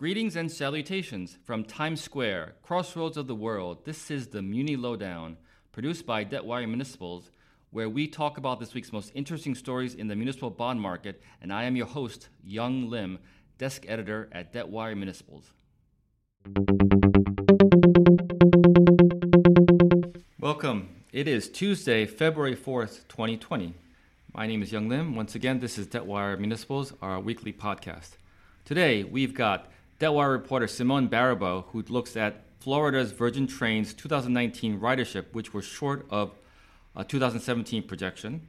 Greetings and salutations from Times Square, crossroads of the world. This is the Muni Lowdown, produced by Debtwire Municipals, where we talk about this week's most interesting stories in the municipal bond market. And I am your host, Yong Lim, desk editor at Debtwire Municipals. Welcome. It is Tuesday, February 4th, 2020. My name is Yong Lim. Once again, this is Debtwire Municipals, our weekly podcast. Today, we've got Debtwire reporter Simone Baribeau, who looks at Florida's Virgin Trains 2019 ridership, which was short of a 2017 projection.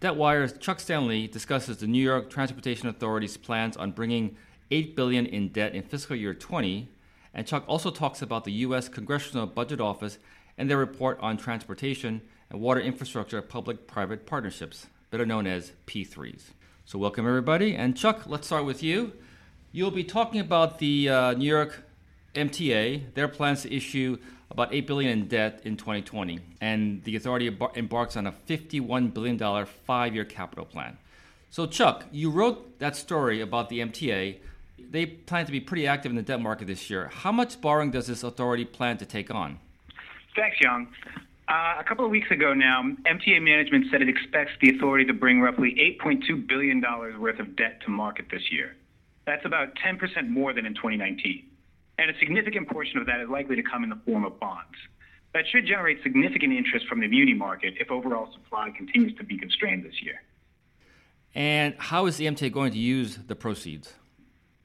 Debtwire's Chuck Stanley discusses the New York Transportation Authority's plans on bringing 8 billion in debt in fiscal year 20, and Chuck also talks about the U.S. Congressional Budget Office and their report on transportation and water infrastructure public-private partnerships, better known as P3s. So welcome everybody, and Chuck, let's start with you. You'll be talking about the uh, New York MTA, their plans to issue about 8 billion in debt in 2020, and the authority embarks on a 51 billion dollar 5-year capital plan. So Chuck, you wrote that story about the MTA. They plan to be pretty active in the debt market this year. How much borrowing does this authority plan to take on? Thanks, Yong. Uh, a couple of weeks ago now, MTA management said it expects the authority to bring roughly $8.2 billion worth of debt to market this year. That's about 10% more than in 2019. And a significant portion of that is likely to come in the form of bonds. That should generate significant interest from the muni market if overall supply continues to be constrained this year. And how is the MTA going to use the proceeds?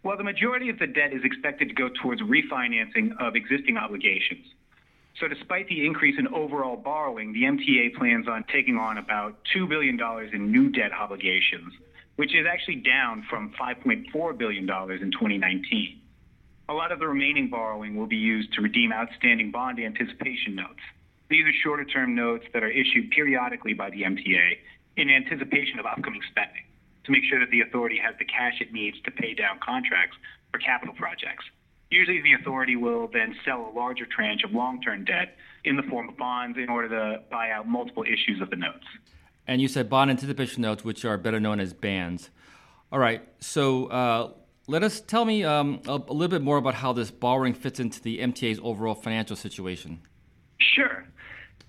Well, the majority of the debt is expected to go towards refinancing of existing obligations. So, despite the increase in overall borrowing, the MTA plans on taking on about $2 billion in new debt obligations which is actually down from $5.4 billion in 2019. A lot of the remaining borrowing will be used to redeem outstanding bond anticipation notes. These are shorter term notes that are issued periodically by the MTA in anticipation of upcoming spending to make sure that the authority has the cash it needs to pay down contracts for capital projects. Usually, the authority will then sell a larger tranche of long term debt in the form of bonds in order to buy out multiple issues of the notes. And you said bond anticipation notes, which are better known as bands. All right. So uh, let us tell me um, a, a, little bit more about how this borrowing fits into the MTA's overall financial situation. Sure.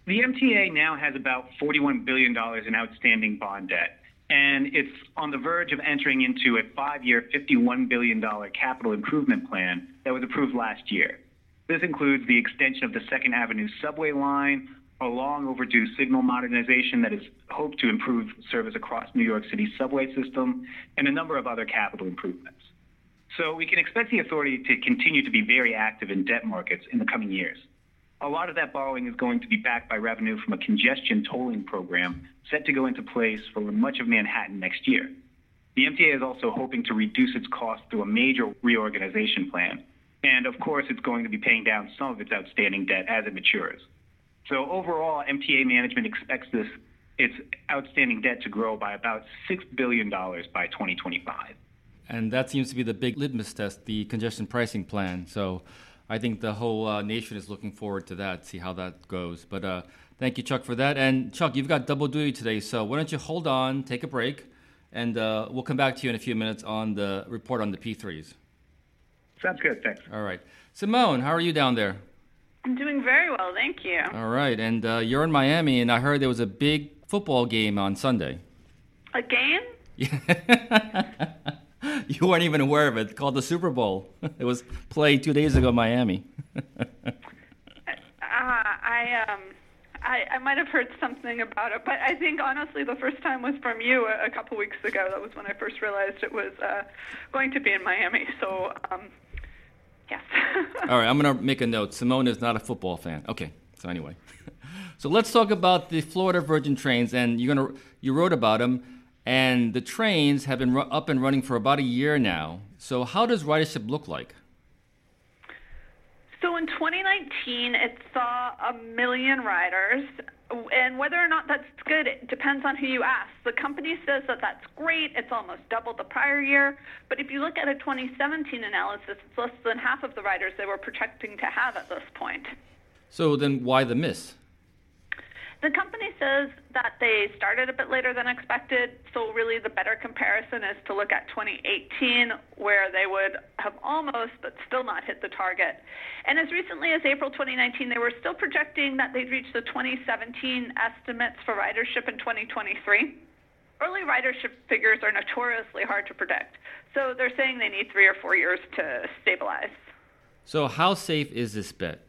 The MTA now has about $41 billion in outstanding bond debt, and it's on the verge of entering into a five year, $51 billion capital improvement plan that was approved last year. This includes the extension of the Second Avenue subway line, a long overdue signal modernization that is hoped to improve service across New York City's subway system, and a number of other capital improvements. So we can expect the authority to continue to be very active in debt markets in the coming years. A lot of that borrowing is going to be backed by revenue from a congestion tolling program set to go into place for much of Manhattan next year. The MTA is also hoping to reduce its costs through a major reorganization plan. And of course, it's going to be paying down some of its outstanding debt as it matures. So overall, MTA management expects this its outstanding debt to grow by about six billion dollars by 2025. And that seems to be the big litmus test, the congestion pricing plan. So I think the whole uh, nation is looking forward to that, see how that goes. But uh, thank you, Chuck, for that. And Chuck, you've got double duty today, so why don't you hold on, take a break, and uh, we'll come back to you in a few minutes on the report on the P3s. Sounds good. Thanks. All right. Simone, how are you down there? I'm doing very well, thank you. All right, and uh, you're in Miami, and I heard there was a big football game on Sunday. A game? Yeah. you weren't even aware of it. Called the Super Bowl. It was played two days ago in Miami. uh, I um. I, I might have heard something about it, but I think honestly the first time was from you a, a couple weeks ago. That was when I first realized it was uh, going to be in Miami. So um, Yes. All right, I'm going to make a note. Simone is not a football fan. Okay, so anyway. so let's talk about the Florida Virgin trains. And you're gonna, you wrote about them, and the trains have been ru- up and running for about a year now. So, how does ridership look like? So in 2019, it saw a million riders, and whether or not that's good it depends on who you ask. The company says that that's great. It's almost double the prior year. But if you look at a 2017 analysis, it's less than half of the riders they were projecting to have at this point. So then why the miss? The company says that they started a bit later than expected, so really the better comparison is to look at 2018, where they would have almost but still not hit the target. And as recently as April 2019, they were still projecting that they'd reach the 2017 estimates for ridership in 2023. Early ridership figures are notoriously hard to predict, so they're saying they need three or four years to stabilize. So, how safe is this bet?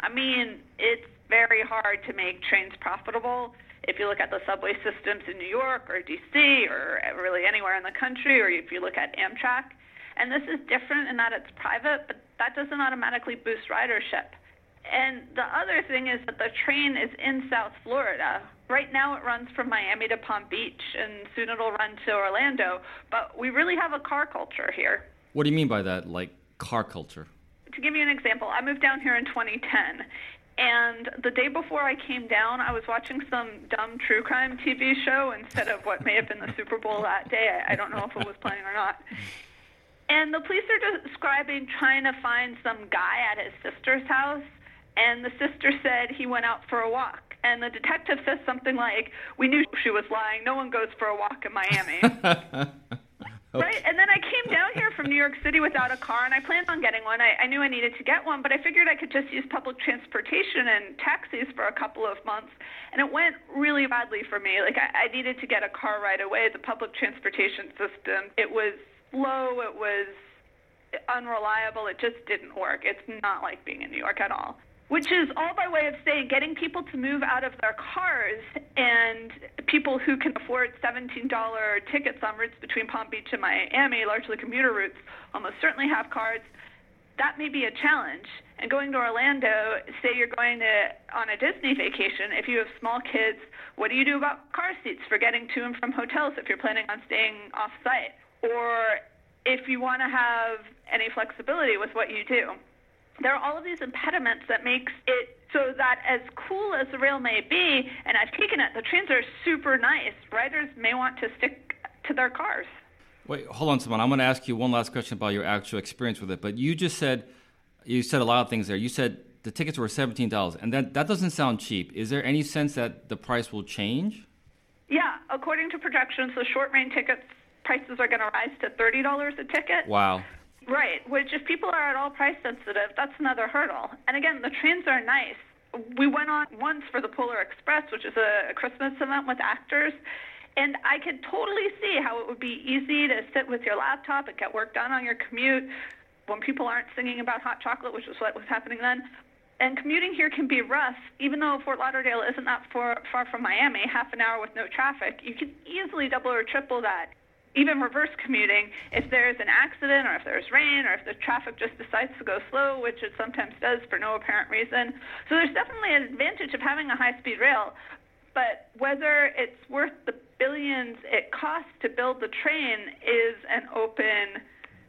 I mean, it's very hard to make trains profitable. If you look at the subway systems in New York or DC or really anywhere in the country, or if you look at Amtrak, and this is different in that it's private, but that doesn't automatically boost ridership. And the other thing is that the train is in South Florida. Right now it runs from Miami to Palm Beach, and soon it'll run to Orlando. But we really have a car culture here. What do you mean by that, like car culture? To give you an example, I moved down here in 2010, and the day before I came down, I was watching some dumb true crime TV show instead of what may have been the Super Bowl that day. I, don't know if it was playing or not. And the police are describing trying to find some guy at his sister's house, and the sister said he went out for a walk. And the detective says something like, We knew she was lying. No one goes for a walk in Miami. Right, and then I came down here from New York City without a car, and I planned on getting one. I, I knew I needed to get one, but I figured I could just use public transportation and taxis for a couple of months, and it went really badly for me. Like I, I needed to get a car right away. The public transportation system, it was slow, it was unreliable, it just didn't work. It's not like being in New York at all which is all by way of saying getting people to move out of their cars and people who can afford $17 tickets on routes between Palm Beach and Miami, largely commuter routes, almost certainly have cars. That may be a challenge. And going to Orlando, say you're going to on a Disney vacation, if you have small kids, what do you do about car seats for getting to and from hotels if you're planning on staying off site? Or if you want to have any flexibility with what you do there are all of these impediments that makes it so that as cool as the rail may be, and I've taken it, the trains are super nice. Riders may want to stick to their cars. Wait, hold on, Simone. I'm going to ask you one last question about your actual experience with it. But you just said you said a lot of things there. You said the tickets were seventeen dollars, and that that doesn't sound cheap. Is there any sense that the price will change? Yeah, according to projections, the short range tickets prices are going to rise to thirty dollars a ticket. Wow. Right, which if people are at all price sensitive, that's another hurdle. And again, the trains are nice. We went on once for the Polar Express, which is a, Christmas event with actors, and I could totally see how it would be easy to sit with your laptop and get work done on your commute when people aren't singing about hot chocolate, which is what was happening then. And commuting here can be rough, even though Fort Lauderdale isn't that far, far from Miami, half an hour with no traffic. You can easily double or triple that even reverse commuting, if there's an accident or if there's rain or if the traffic just decides to go slow, which it sometimes does for no apparent reason. So there's definitely an advantage of having a high speed rail. But whether it's worth the billions it costs to build the train is an open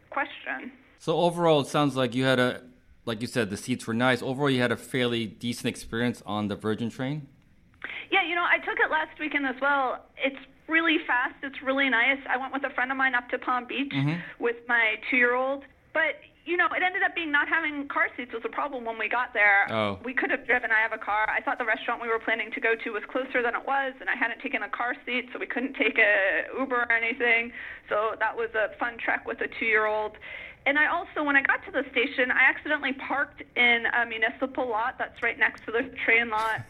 question. So overall, it sounds like you had a, like you said, the seats were nice. Overall, you had a fairly decent experience on the Virgin train. Yeah, you know, I took it last weekend as well. It's really fast. It's really nice. I went with a friend of mine up to Palm Beach mm-hmm. with my two-year-old, but you know, it ended up being not having car seats was a problem when we got there. Oh. We could have driven. I have a car. I thought the restaurant we were planning to go to was closer than it was, and I hadn't taken a car seat, so we couldn't take a Uber or anything. So that was a fun trek with a two-year-old. And I also, when I got to the station, I accidentally parked in a municipal lot that's right next to the train lot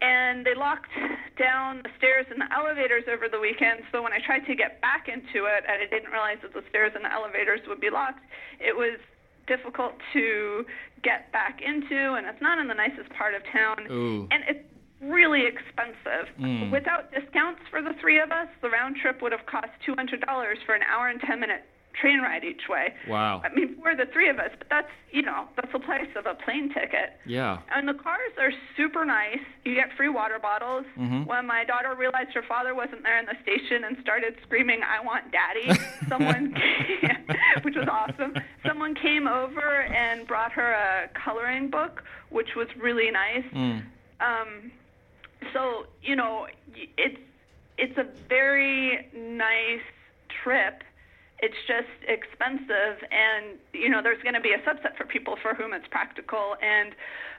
and they locked down the stairs and the elevators over the weekend. So when I tried to get back into it, and I didn't realize that the stairs and the elevators would be locked, it was difficult to get back into, and it's not in the nicest part of town. Ooh. And it's really expensive. Mm. Without discounts for the three of us, the round trip would have cost $200 for an hour and 10 minute train ride each way. Wow. I mean, we're the three of us, but that's, you know, that's the price of a plane ticket. Yeah. And the cars are super nice. You get free water bottles. Mm-hmm. When my daughter realized her father wasn't there in the station and started screaming, I want daddy, someone, which was awesome, someone came over and brought her a coloring book, which was really nice. Mm. Um, so, you know, it's, it's a very nice trip it's just expensive and you know there's going to be a subset for people for whom it's practical and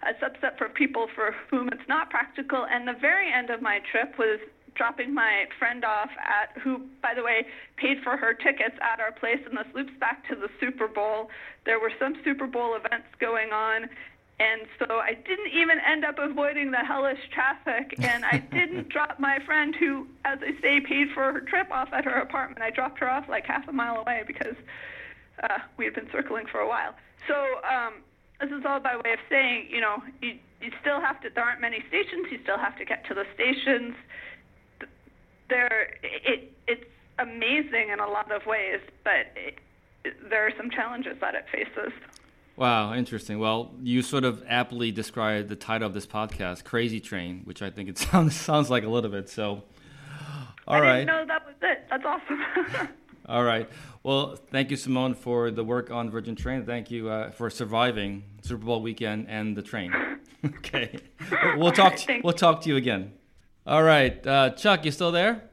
a subset for people for whom it's not practical. And the very end of my trip was dropping my friend off at who by the way paid for her tickets at our place and this loops back to the Super Bowl. There were some Super Bowl events going on and so I didn't even end up avoiding the hellish traffic. And I didn't drop my friend, who, as I say, paid for her trip off at her apartment. I dropped her off like half a mile away because uh, we had been circling for a while. So um, this is all by way of saying, you know, you, you still have to. There aren't many stations. You still have to get to the stations. There, it it's amazing in a lot of ways, but it, there are some challenges that it faces. Wow, interesting. Well, you sort of aptly described the title of this podcast, "Crazy Train," which I think it sounds sounds like a little bit. So, all I right. I didn't know that was it. That's awesome. all right. Well, thank you, Simone, for the work on Virgin Train. Thank you uh, for surviving Super Bowl weekend and the train. okay. We'll talk. To, we'll talk to you again. All right, uh, Chuck, you still there?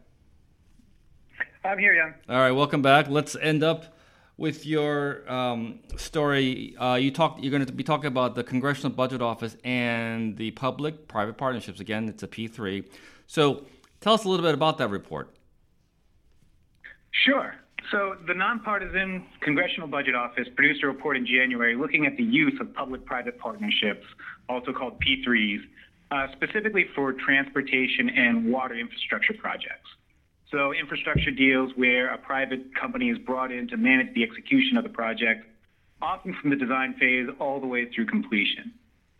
I'm here, Yong. All right, welcome back. Let's end up with your um, story, uh, you talked. You're going to be talking about the Congressional Budget Office and the public-private partnerships. Again, it's a P3. So, tell us a little bit about that report. Sure. So, the nonpartisan Congressional Budget Office produced a report in January looking at the use of public-private partnerships, also called P3s, uh, specifically for transportation and water infrastructure projects. So infrastructure deals where a private company is brought in to manage the execution of the project, often from the design phase all the way through completion.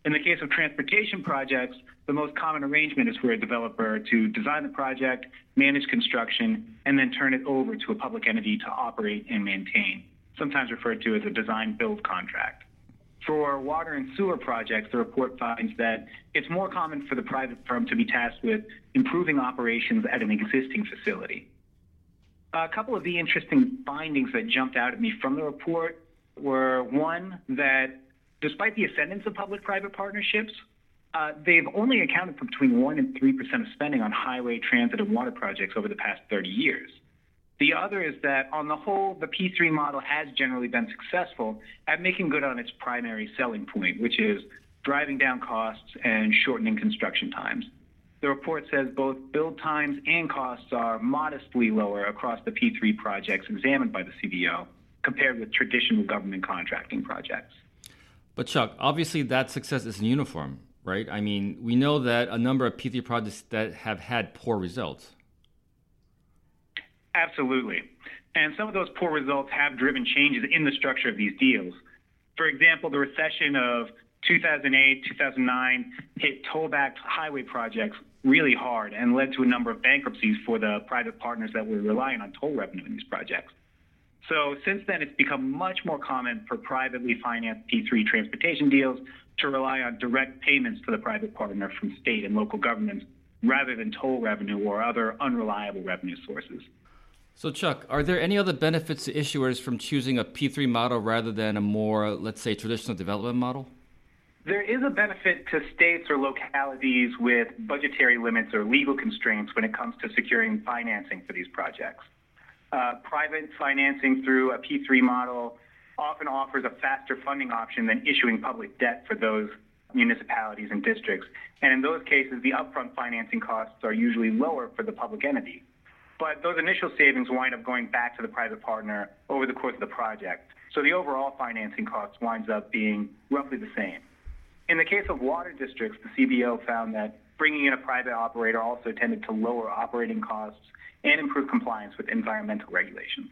In the case of transportation projects, the most common arrangement is for a developer to design the project, manage construction, and then turn it over to a public entity to operate and maintain, sometimes referred to as a design build contract. For water and sewer projects, the report finds that it's more common for the private firm to be tasked with improving operations at an existing facility. A couple of the interesting findings that jumped out at me from the report were one, that despite the ascendance of public private partnerships, uh, they've only accounted for between 1% and 3% of spending on highway, transit, and water projects over the past 30 years. The other is that on the whole, the P3 model has generally been successful at making good on its primary selling point, which is driving down costs and shortening construction times. The report says both build times and costs are modestly lower across the P3 projects examined by the CBO compared with traditional government contracting projects. But Chuck, obviously that success isn't uniform, right? I mean, we know that a number of P3 projects that have had poor results. Absolutely. And some of those poor results have driven changes in the structure of these deals. For example, the recession of 2008, 2009 hit toll-backed highway projects really hard and led to a number of bankruptcies for the private partners that were relying on toll revenue in these projects. So since then, it's become much more common for privately financed P3 transportation deals to rely on direct payments to the private partner from state and local governments rather than toll revenue or other unreliable revenue sources. So, Chuck, are there any other benefits to issuers from choosing a P3 model rather than a more, let's say, traditional development model? There is a benefit to states or localities with budgetary limits or legal constraints when it comes to securing financing for these projects. Uh, private financing through a P3 model often offers a faster funding option than issuing public debt for those municipalities and districts. And in those cases, the upfront financing costs are usually lower for the public entity. But those initial savings wind up going back to the private partner over the course of the project. So the overall financing cost winds up being roughly the same. In the case of water districts, the CBO found that bringing in a private operator also tended to lower operating costs and improve compliance with environmental regulations.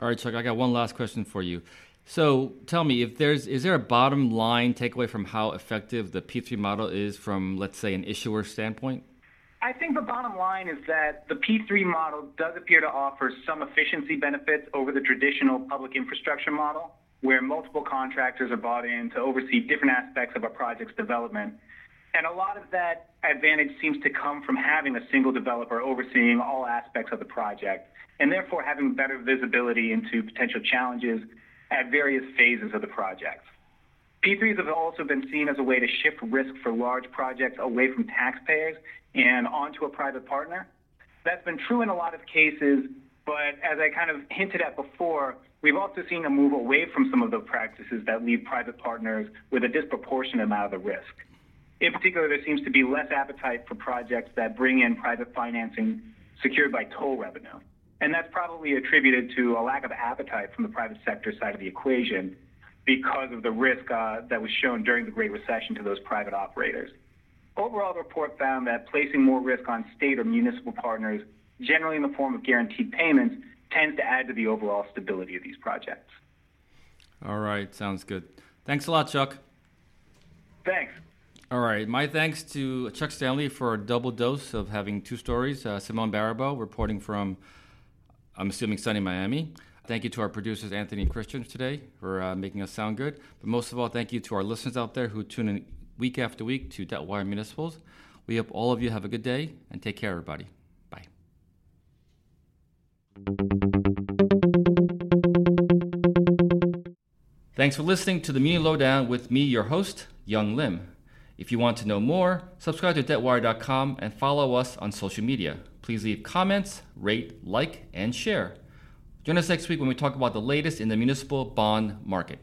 All right, Chuck, I got one last question for you. So tell me, if there's is there a bottom line takeaway from how effective the P3 model is from, let's say, an issuer standpoint? I think the bottom line is that the P3 model does appear to offer some efficiency benefits over the traditional public infrastructure model, where multiple contractors are bought in to oversee different aspects of a project's development. And a lot of that advantage seems to come from having a single developer overseeing all aspects of the project, and therefore having better visibility into potential challenges at various phases of the project. P3s have also been seen as a way to shift risk for large projects away from taxpayers and onto a private partner. That's been true in a lot of cases But as I kind of hinted at before, we've also seen a move away from some of the practices that leave private partners with a disproportionate amount of the risk. In particular, there seems to be less appetite for projects that bring in private financing secured by toll revenue. And that's probably attributed to a lack of appetite from the private sector side of the equation because of the risk uh, that was shown during the Great Recession to those private operators. Overall, the report found that placing more risk on state or municipal partners, generally in the form of guaranteed payments, tends to add to the overall stability of these projects. All right, sounds good. Thanks a lot, Chuck. Thanks. All right, my thanks to Chuck Stanley for a double dose of having two stories. Uh, Simone reporting from, I'm assuming, sunny Miami. Thank you to our producers, Anthony and Christian, today for uh, making us sound good. But most of all, thank you to our listeners out there who tune in week after week to Debtwire Municipals. We hope all of you have a good day and take care, everybody. Bye. Thanks for listening to the Muni Lowdown with me, your host, Yong Lim. If you want to know more, subscribe to debtwire.com and follow us on social media. Please leave comments, rate, like, and share. Join us next week when we talk about the latest in the municipal bond market.